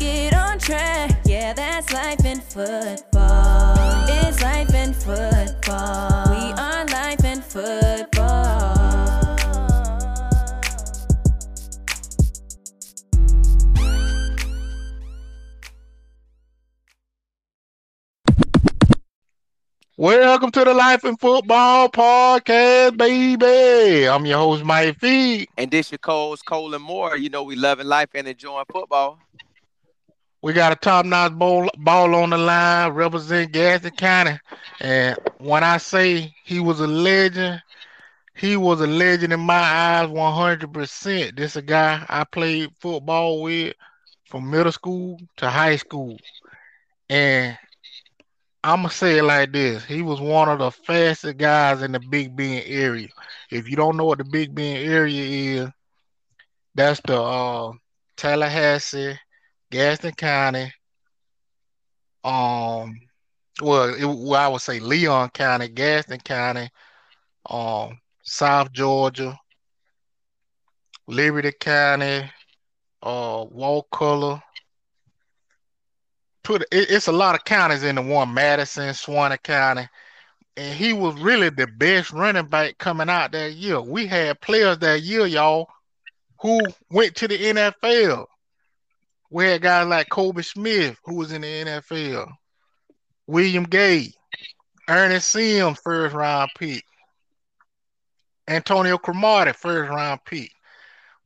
get on track. Yeah, that's life in football. It's life in football. We are life in football. Welcome to the Life in Football podcast, baby. I'm your host, Mike Fee. And this your Cole's Cole and Moore. You know we loving life and enjoying football. We got a top-notch ball, ball on the line, represent Gadsden County. And when I say he was a legend, he was a legend in my eyes 100%. This a guy I played football with from middle school to high school. And I'm gonna say it like this: He was one of the fastest guys in the Big Bend area. If you don't know what the Big Bend area is, that's the uh, Tallahassee, Gadsden County. Um, well, it, well, I would say Leon County, Gadsden County, um, South Georgia, Liberty County, uh, Wakulla put it, it's a lot of counties in the one Madison, Suwannee County, and he was really the best running back coming out that year. We had players that year, y'all, who went to the NFL. We had guys like Kobe Smith, who was in the NFL, William Gay, Ernest Sims, first round pick, Antonio Cromartie, first round pick.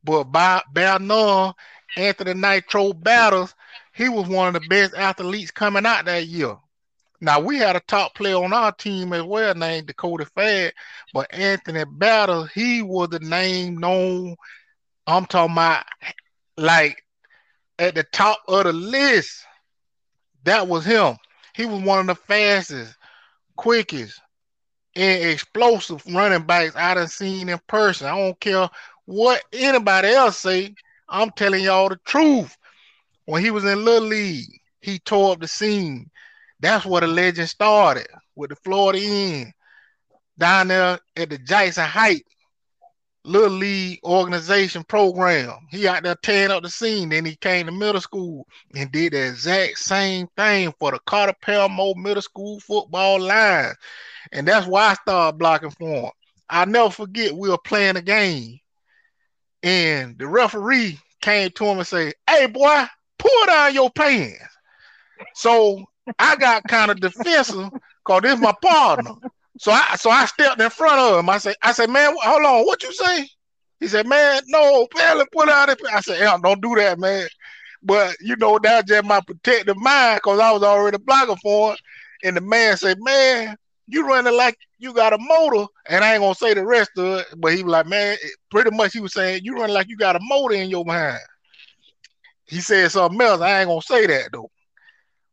But by none, Anthony Nitro Battles he was one of the best athletes coming out that year. Now we had a top player on our team as well named Dakota Fad, but Anthony Battle, he was the name known. I'm talking about like at the top of the list. That was him. He was one of the fastest, quickest, and explosive running backs I done seen in person. I don't care what anybody else say. I'm telling y'all the truth. When he was in Little League, he tore up the scene. That's where the legend started with the Florida Inn down there at the Jackson Height Little League organization program. He out there tearing up the scene. Then he came to middle school and did the exact same thing for the Carter Parramore Middle School football line. And that's why I started blocking for him. I'll never forget we were playing a game. And the referee came to him and said, Hey boy, pull down your pants. So I got kind of defensive because this is my partner. So I so I stepped in front of him. I said, I said, man, hold on, what you say? He said, man, no, man, put out it. I said, yeah, don't do that, man. But you know, that's just my protective mind because I was already blocking for it. And the man said, man, you running like you got a motor. And I ain't gonna say the rest of it, but he was like, man, pretty much he was saying, you running like you got a motor in your mind. He said something else. I ain't gonna say that though.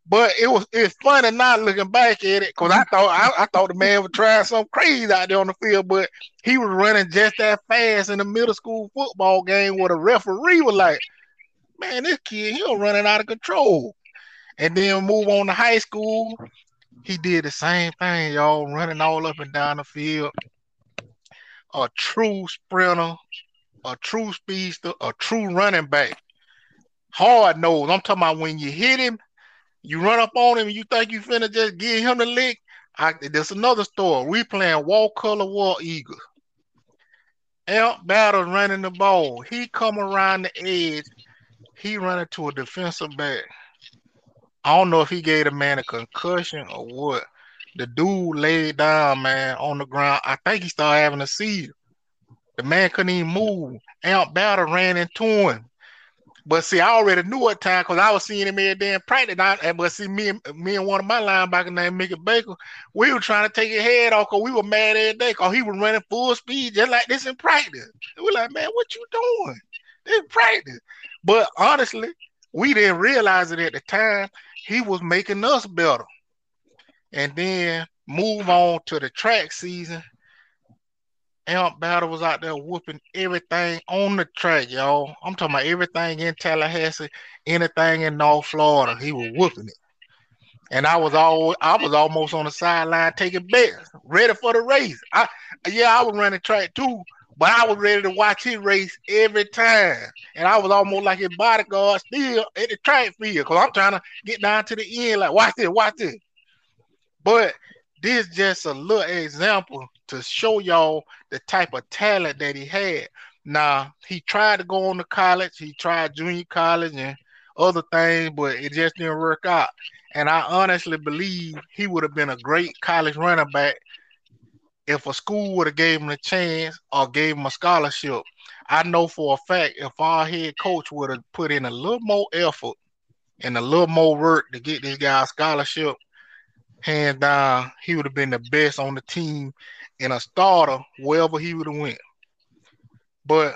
But it was it's funny not looking back at it because I mm-hmm. thought I, I, thought the man was trying something crazy out there on the field, but he was running just that fast in the middle school football game where the referee was like, "Man, this kid he's running out of control." And then move on to high school, he did the same thing, y'all, running all up and down the field. A true sprinter, a true speedster, a true running back hard nose. I'm talking about when you hit him, you run up on him, and you think you finna just give him the lick. I, there's another story. We playing Wakulla War eagle. Amp Battle running the ball. He come around the edge. He running to a defensive back. I don't know if he gave the man a concussion or what. The dude laid down, man, on the ground. I think he started having a seizure. The man couldn't even move. Amp Battle ran into him. But see, I already knew what time because I was seeing him every day in practice. And I, but see, me and me and one of my linebackers named Mickey Baker, we were trying to take his head off because we were mad every day because he was running full speed just like this in practice. We're like, man, what you doing? This practice. But honestly, we didn't realize it at the time. He was making us better. And then move on to the track season. Amp Battle was out there whooping everything on the track, y'all. I'm talking about everything in Tallahassee, anything in North Florida. He was whooping it. And I was all I was almost on the sideline taking bets, ready for the race. I yeah, I was running track too, but I was ready to watch his race every time. And I was almost like his bodyguard still at the track field because I'm trying to get down to the end. Like, watch this, watch this. But this just a little example to show y'all the type of talent that he had. Now, he tried to go on to college, he tried junior college and other things, but it just didn't work out. And I honestly believe he would have been a great college running back if a school would have gave him a chance or gave him a scholarship. I know for a fact if our head coach would have put in a little more effort and a little more work to get this guy a scholarship, hands down, he would have been the best on the team and a starter wherever he would have went. But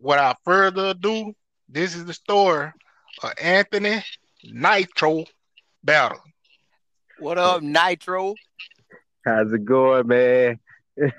without further ado, this is the story of Anthony Nitro Battle. What up, Nitro? How's it going, man?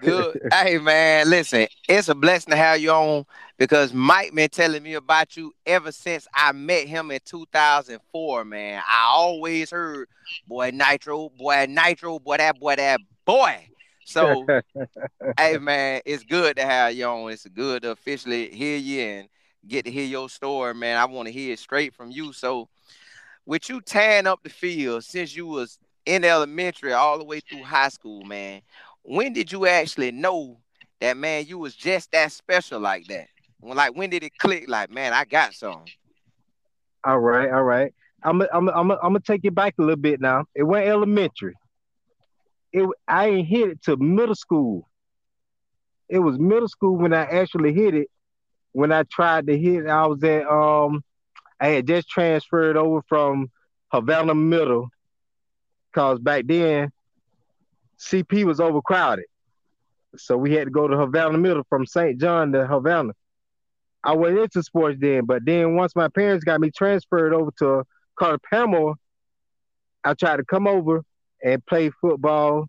Good. hey man, listen, it's a blessing to have you on because Mike been telling me about you ever since I met him in 2004, man. I always heard, boy, Nitro, boy, Nitro, boy, that boy, that boy. So, hey man, it's good to have you on. It's good to officially hear you and get to hear your story, man. I want to hear it straight from you. So, with you tearing up the field since you was in elementary all the way through high school, man, when did you actually know that man you was just that special like that? When like when did it click? Like man, I got some. All right, all right. I'm I'm I'm I'm gonna take it back a little bit now. It went elementary. It I ain't hit it to middle school. It was middle school when I actually hit it. When I tried to hit, I was at um, I had just transferred over from Havana Middle, cause back then CP was overcrowded. So we had to go to Havana Middle from St. John to Havana. I went into sports then, but then once my parents got me transferred over to Carter Parramore, I tried to come over and play football.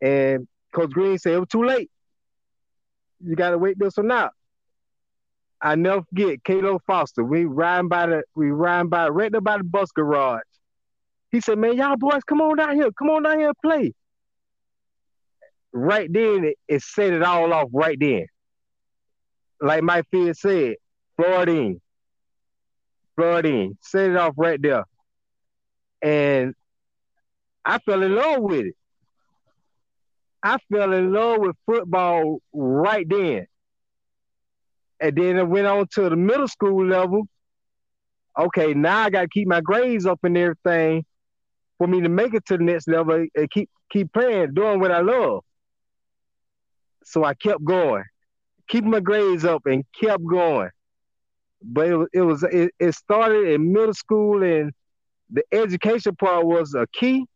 And Coach Green said it was too late. You gotta wait this one out. I never forget Cato Foster. We riding by the we riding by right there by the bus garage. He said, Man, y'all boys, come on down here. Come on down here and play right then it, it, set it all off right then. Like my field said, Florida Florida set it off right there. And I fell in love with it. I fell in love with football right then. And then I went on to the middle school level. Okay, now I gotta keep my grades up and everything for me to make it to the next level and keep keep playing, doing what I love. So I kept going, keeping my grades up and kept going. But it it was it, it started in middle school and the education part was a key,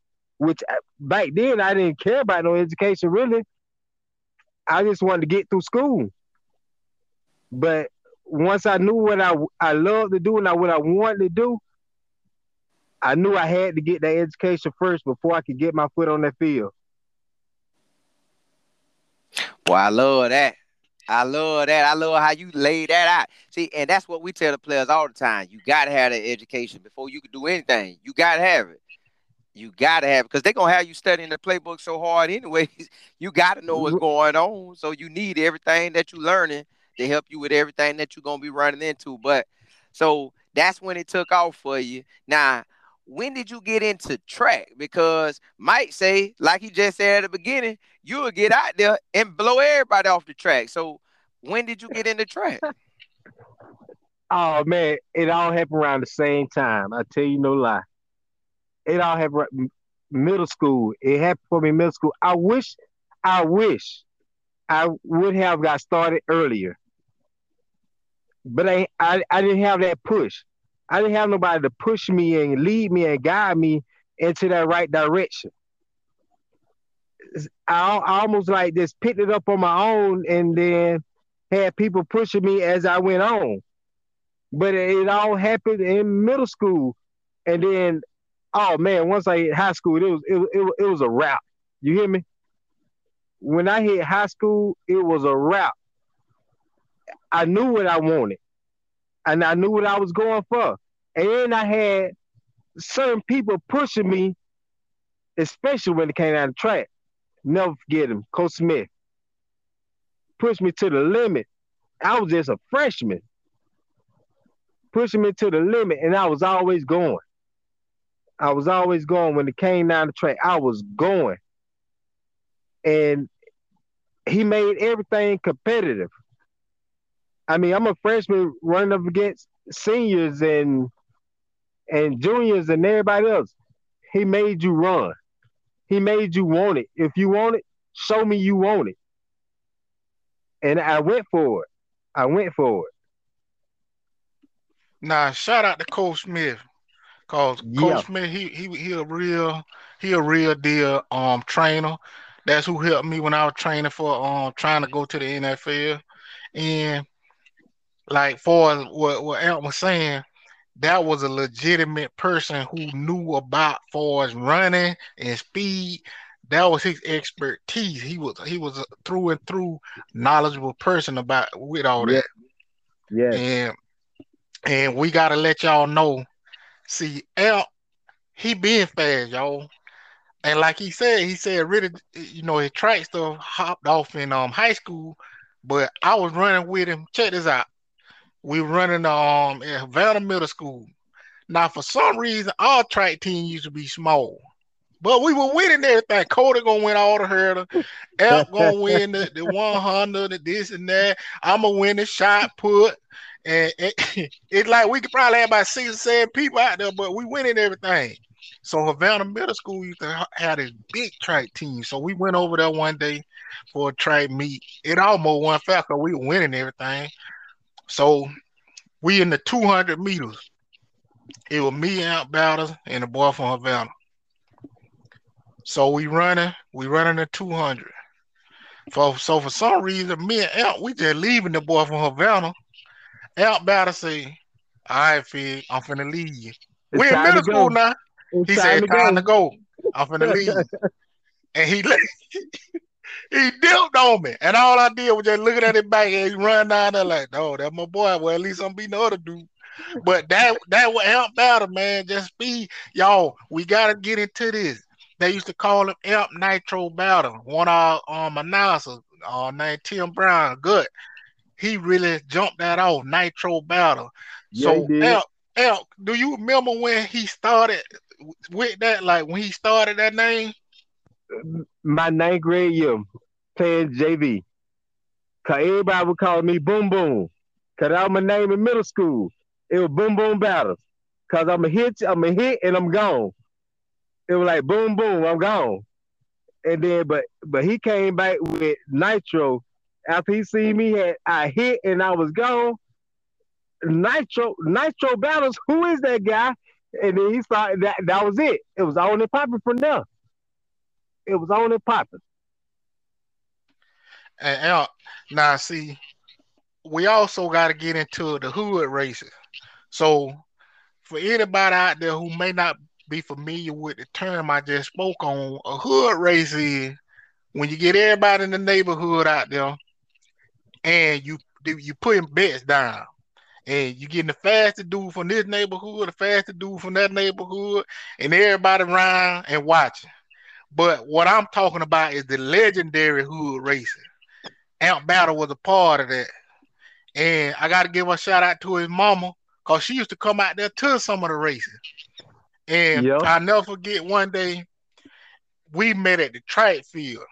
which uh, back then I didn't care about no education really. I just wanted to get through school. But once I knew what I I loved to do and I, what I wanted to do, I knew I had to get that education first before I could get my foot on that field. Well, I love that. I love that. I love how you lay that out. See, and that's what we tell the players all the time. You gotta have the education before you can do anything. You gotta have it. You gotta have because they're gonna have you studying the playbook so hard anyways. You gotta know what's going on. So you need everything that you're learning to help you with everything that you're gonna be running into. But so that's when it took off for you. Now, when did you get into track? Because Mike say, like he just said at the beginning, you will get out there and blow everybody off the track. So when did you get into track? oh man, it all happened around the same time. I tell you no lie. It all happened middle school. It happened for me middle school. I wish, I wish I would have got started earlier. But I, I, I didn't have that push. I didn't have nobody to push me and lead me and guide me into that right direction. I, I almost like just picked it up on my own and then had people pushing me as I went on. But it, it all happened in middle school, and then, oh man, once I hit high school, it was it, it, it was a wrap. You hear me? When I hit high school, it was a wrap. I knew what I wanted, and I knew what I was going for. And then I had certain people pushing me, especially when it came out the track. Never forget him, Coach Smith. Pushed me to the limit. I was just a freshman. Pushing me to the limit, and I was always going. I was always going when it came down the track. I was going. And he made everything competitive. I mean, I'm a freshman running up against seniors and and juniors and everybody else. He made you run. He made you want it. If you want it, show me you want it. And I went for it. I went for it. Now, shout out to Coach Smith, cause Yeah. Coach Smith, he he he a real he a real deal um trainer. That's who helped me when I was training for um trying to go to the NFL. And like for what what Ant was saying, that was a legitimate person who knew about far as running and speed. That was his expertise. He was he was a through and through knowledgeable person about with all that. Yeah. And and we gotta let y'all know. See, Elk, he been fast, y'all. And like he said, he said really, you know, his track stuff hopped off in um high school, but I was running with him. Check this out. We running um at Havana Middle School. Now, for some reason, our track team used to be small. But we were winning everything. Cody gonna win all the hurdle. Elk gonna win the, the 100, the this and that. I'm gonna win the shot put. And it, it's like we could probably have about six or seven people out there, but we winning everything. So Havana Middle School used to have this big track team. So we went over there one day for a track meet. It almost fast because we were winning everything. So we in the 200 meters. It was me, Aunt Batters, and the boy from Havana. So we running, we running the 200. For, so for some reason, me and Aunt, we just leaving the boy from Havana. Aunt Batter say, all right, Fig, I'm finna leave you. It's we in middle school now. It's He time said, to time go. to go. I'm finna leave. and he he dipped on me. And all I did was just looking at his back and he run down there like, oh, that's my boy. Well, at least I'm beating the other dude. But that that was Amp Battle, man. Just be y'all, we gotta get into this. They used to call him Amp Nitro Battle. One of our um announcers, uh named Tim Brown, good. He really jumped that off, Nitro Battle. Yeah, So. Amp, Amp, do you remember when he started with that? Like when he started that name? My ninth grade year playing JV. Cause everybody would call me Boom Boom. Cause that was my name in middle school. It was Boom Boom Battles. Cause I'm a hit, I'm a hit, and I'm gone. It was like boom boom, I'm gone. And then, but but he came back with Nitro after he seen me had I hit and I was gone. Nitro Nitro Battles, who is that guy? And then he started that that was it. It was on and popping from there. It was on and popping. And Amp, uh, now see, we also got to get into the hood races. So, for anybody out there who may not be familiar with the term I just spoke on, a hood race is when you get everybody in the neighborhood out there, and you you putting bets down, and you getting the fastest dude from this neighborhood, the fastest dude from that neighborhood, and everybody around and watching. But what I'm talking about is the legendary hood racing. Amp Battle was a part of that. And I got to give a shout out to his mama because she used to come out there to some of the races. And Yeah. I'll never forget one day we met at the track field.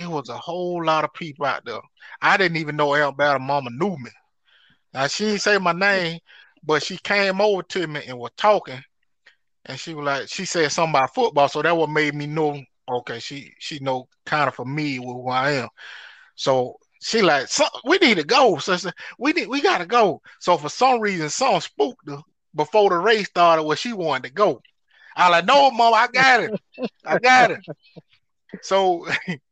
It was a whole lot of people out there. I didn't even know Battle mama knew me. Now she didn't say my name, but she came over to me and was talking. And she was like, she said something about football, so that what made me know. Okay, she she know kind of familiar with who I am. So she like, we need to go. So we need, we gotta go. So for some reason, something spooked her before the race started where she wanted to go. I like, no, mom, I got it. I got it. So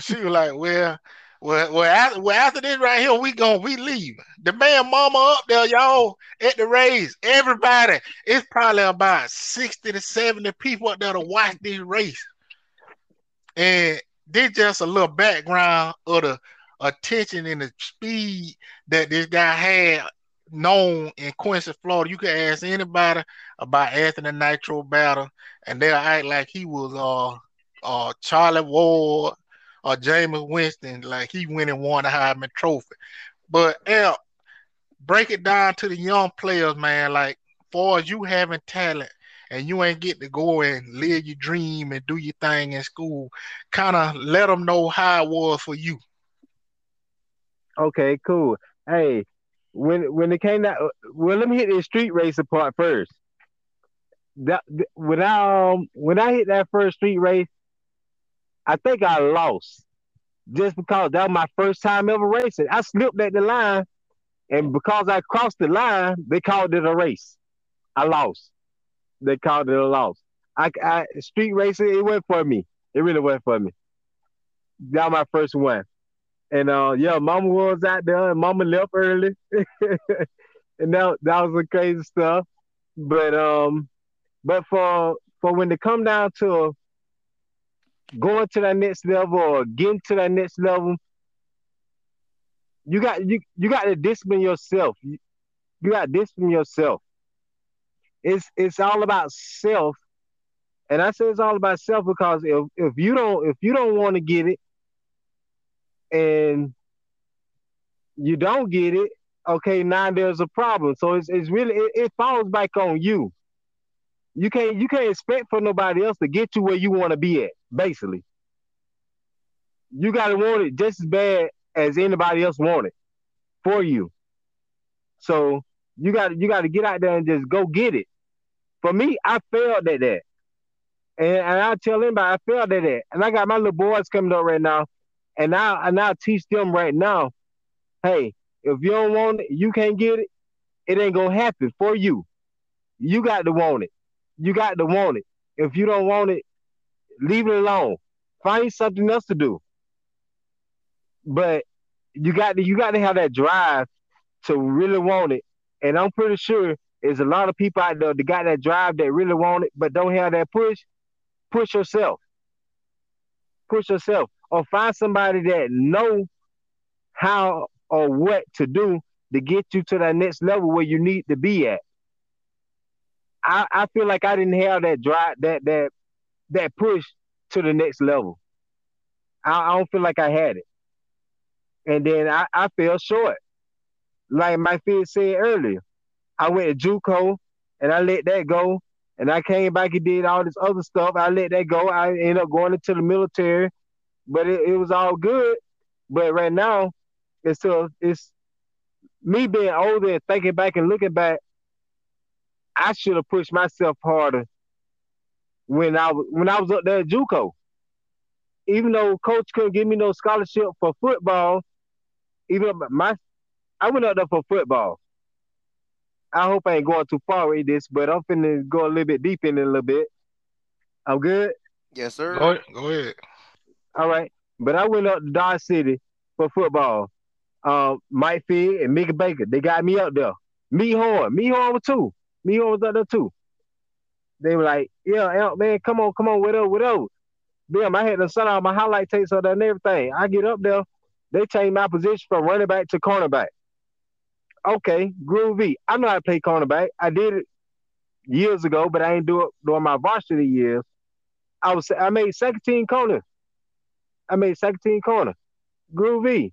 she was like, well, Well, well, after, well, after this right here, we going we leave. The man mama up there, y'all, at the race. Everybody, it's probably about 60 to 70 people up there to watch this race. And this just a little background of the attention and the speed that this guy had known in Quincy, Florida. You can ask anybody about Anthony Nitro Battle, and they'll act like he was uh uh Charlie Ward or Jameis Winston, like he went and won a Heisman Trophy. But L, break it down to the young players, man. Like, far as you having talent and you ain't get to go and live your dream and do your thing in school, kind of let them know how it was for you. Okay, cool. Hey, when when it came out, well, let me hit the street racer part first. That when I um, when I hit that first street race, I think I lost just because that was my first time ever racing. I slipped at the line, and because I crossed the line, they called it a race. I lost. They called it a loss. I, I street racing, it went for me. It really went for me. That was my first one. And uh, yeah, Mama was out there, and Mama left early, and that that was the crazy stuff. But um, but for for when they come down to going to that next level or getting to that next level, you got you you got to discipline yourself. You, you got to discipline yourself. It's it's all about self, and I say it's all about self because if if you don't if you don't want to get it, and you don't get it, okay, now there's a problem. So it's it's really it, it falls back on you. You can't you can't expect for nobody else to get you where you want to be at basically. You gotta want it just as bad as anybody else want it for you. So you got you got to get out there and just go get it. For me, I failed at that, and, and I tell anybody I failed at that. And I got my little boys coming up right now, and I and I teach them right now. Hey, if you don't want it, you can't get it. It ain't gonna happen for you. You got to want it. You got to want it. If you don't want it, leave it alone. Find something else to do. But you got to you got to have that drive to really want it. And I'm pretty sure there's a lot of people out there that got that drive that really want it, but don't have that push. Push yourself. Push yourself. Or find somebody that know how or what to do to get you to that next level where you need to be at. I, I feel like I didn't have that drive, that that that push to the next level. I, I don't feel like I had it. And then I, I fell short. Like my friend said earlier, I went to JUCO and I let that go. And I came back and did all this other stuff. I let that go. I ended up going into the military, but it, it was all good. But right now, it's still it's me being older and thinking back and looking back. I should have pushed myself harder when I was when I was up there at JUCO. Even though coach couldn't give me no scholarship for football, even my I went up there for football. I hope I ain't going too far with this, but I'm finna go a little bit deep in it a little bit. I'm good. Yes, sir. Go ahead. Go ahead. All right, but I went up to Dodge City for football. Um, Mike Fig and Mickey Baker, they got me up there. Me Horn, me Horn was too. Me was up there too they were like, yeah, man, come on, come on, whatever, whatever. Damn, I had to set out my highlight tapes of that and everything. I get up there, they change my position from running back to cornerback. Okay, groovy. I know how to play cornerback. I did it years ago, but I ain't do it during my varsity years. I was I made second team corner. I made second team corner. Groovy.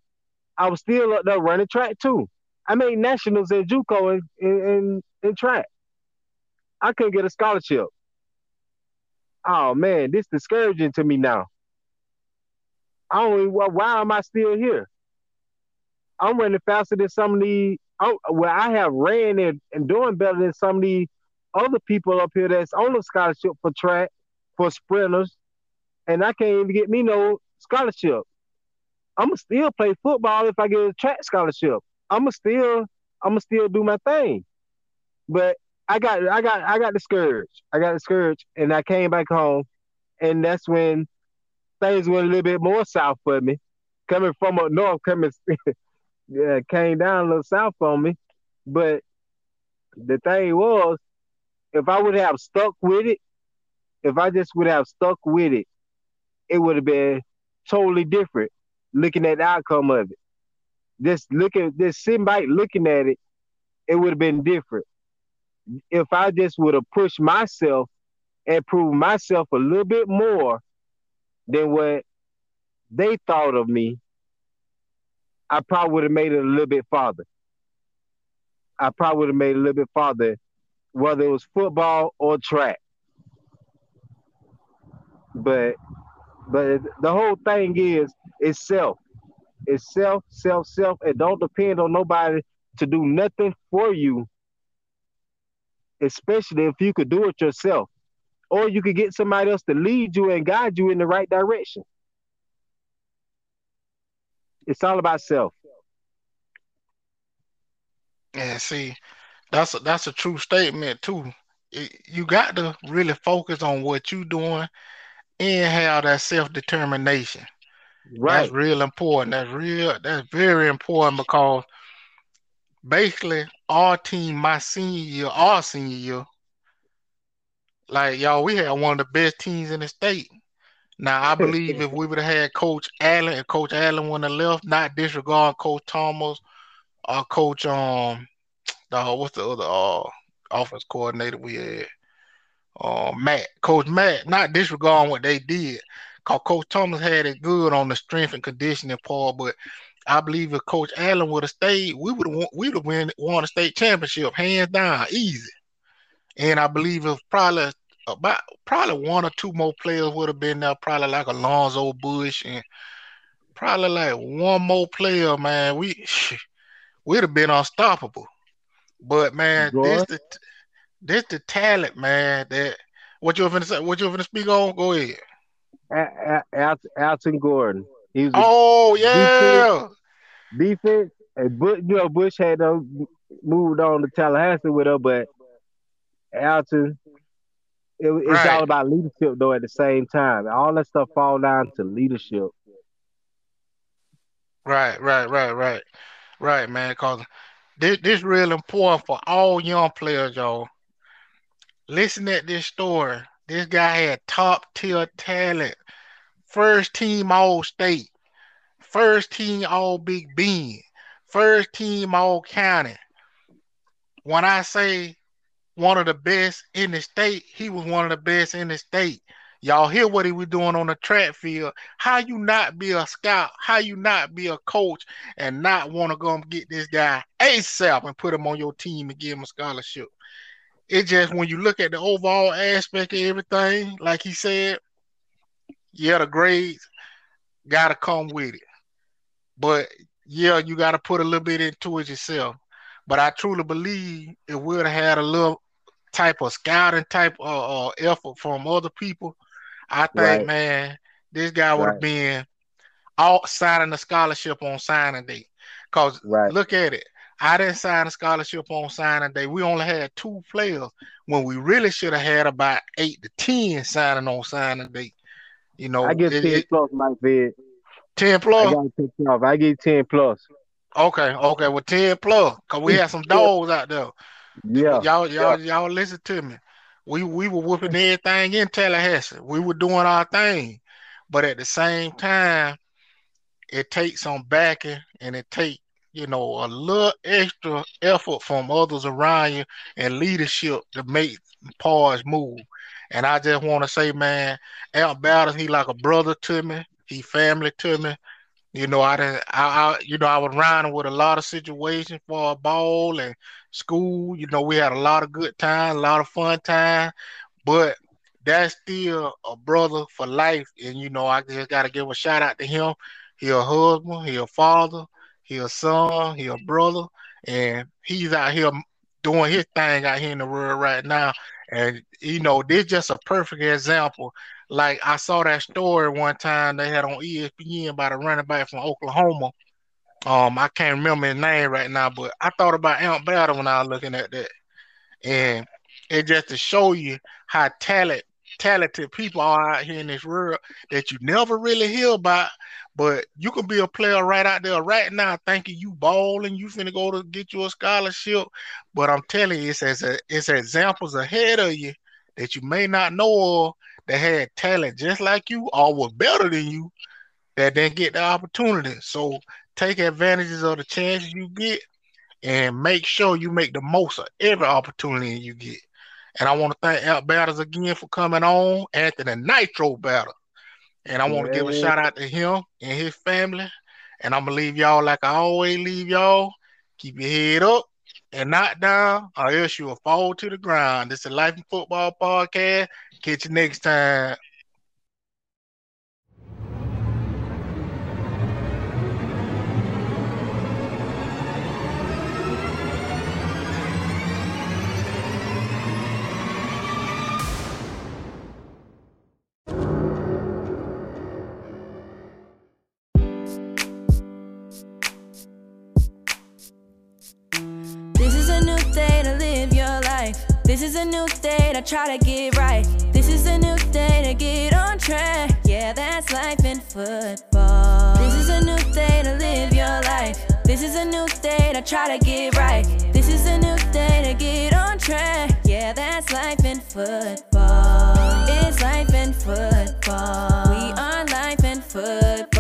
I was still up there running track too. I made nationals in JUCO and in, in, in track. I couldn't get a scholarship. Oh man, this discouraging to me now. I don't even, why am I still here? I'm running faster than some of the oh, well, I have ran and, and doing better than some of the other people up here that's on the scholarship for track for sprinters, and I can't even get me no scholarship. I'ma still play football if I get a track scholarship. I'ma still I'ma still do my thing. But I got I got I got discouraged. I got discouraged and I came back home and that's when things went a little bit more south for me. coming from up north, coming yeah, came down a little south on me. But the thing was, if I would have stuck with it, if I just would have stuck with it, it would have been totally different. Looking at the outcome of it, just looking, just sitting back looking at it, it would have been different. If I just would have pushed myself and proved myself a little bit more than what they thought of me, I probably would have made it a little bit farther. I probably would have made it a little bit farther, whether it was football or track. But but the whole thing is it's self. It's self, self, self. It don't depend on nobody to do nothing for you. Especially if you could do it yourself. Or you could get somebody else to lead you and guide you in the right direction. It's all about self. Yeah, see, that's a, that's a true statement too. It, you got to really focus on what you're doing and have that self determination. Right. That's real important. That's real. That's very important because basically our team, my senior year, our senior year, like y'all, we had one of the best teams in the state. Now I believe if we would have had Coach Allen and Coach Allen wouldn't have left, not disregard Coach Thomas or Coach um the what's the other uh offense coordinator we had? Uh Matt, Coach Matt, not disregarding what they did. Cause Coach Thomas had it good on the strength and conditioning part, but I believe if Coach Allen would have stayed, we would have we would have won, a state championship hands down, easy. And I believe if probably about probably one or two more players would have been there, probably like Alonzo Bush and probably like one more player, man. We we'd have been unstoppable. But man, this the this the talent, man. That what you gonna say? What you gonna speak on? Go ahead. Alton Gordon. He was Oh yeah, defense. And Bush, you know, Bush had uh, moved on to Tallahassee with her, but Alton, it, it's Right. all about leadership though. At the same time, all that stuff fall down to leadership. right, right, right, right, right, man. Cause this this real important for all young players, y'all. Listen at this story. This guy had top tier talent, first team All State, first team All Big Bend, first team All County. When I say one of the best in the state, he was one of the best in the state. Y'all hear what he was doing on the track field. How you not be a scout? How you not be a coach and not want to go and get this guy ASAP and put him on your team and give him a scholarship? It just when you look at the overall aspect of everything, like he said, yeah, the grades gotta come with it. But yeah, you gotta put a little bit into it yourself. But I truly believe if we'd have had a little type of scouting type of uh, effort from other people, I think, Right. man, this guy would have Right. been out signing a scholarship on signing day. Cause Right. look at it. I didn't sign a scholarship on signing day. We only had two players when we really should have had about eight to ten signing on signing day. You know, I guess it- ten it- plus, Mike Fed. 10 I plus. gotta take you off. I get ten plus. Okay, okay, well 10 plus. Cause we had some dogs out there. Yeah. Y'all, y'all, y'all listen to me. We we were whooping everything in Tallahassee. We were doing our thing. But at the same time, it takes some backing and it takes, you know, a little extra effort from others around you and leadership to make pause move. And I just want to say, man, Al Battles, he like a brother to me. He family to me. You know, I didn't, I, I, you know, I was riding with a lot of situations for a ball and school. You know, we had a lot of good time, a lot of fun time, but that's still a brother for life. And you know, I just got to give a shout out to him. He a husband, he a father, he a son, he a brother, and he's out here doing his thing out here in the world right now. And you know, this just a perfect example. Like I saw that story one time they had on ESPN about a running back from Oklahoma. Um, I can't remember his name right now, but I thought about Amp Battle when I was looking at that. And it just to show you how talent talented people are out here in this world that you never really hear about. But you can be a player right out there right now thinking you balling, you finna go to get you a scholarship. But I'm telling you, it's as a, it's examples ahead of you that you may not know of that had talent just like you or was better than you that didn't get the opportunity. So take advantages of the chances you get and make sure you make the most of every opportunity you get. And I want to thank Out Batters again for coming on, Anthony Nitro Battle. And I want to give a shout out to him and his family. And I'm gonna leave y'all like I always leave y'all. Keep your head up and not down, or else you'll fall to the ground. This is Life and Football Podcast. Catch you next time. This is a new state I try to get right. This is a new state to get on track. Yeah, that's life in football. This is a new state to live your life. This is a new state I try to get right. This is a new state to get on track. Yeah, that's life in football. It's life in football. We are life in football.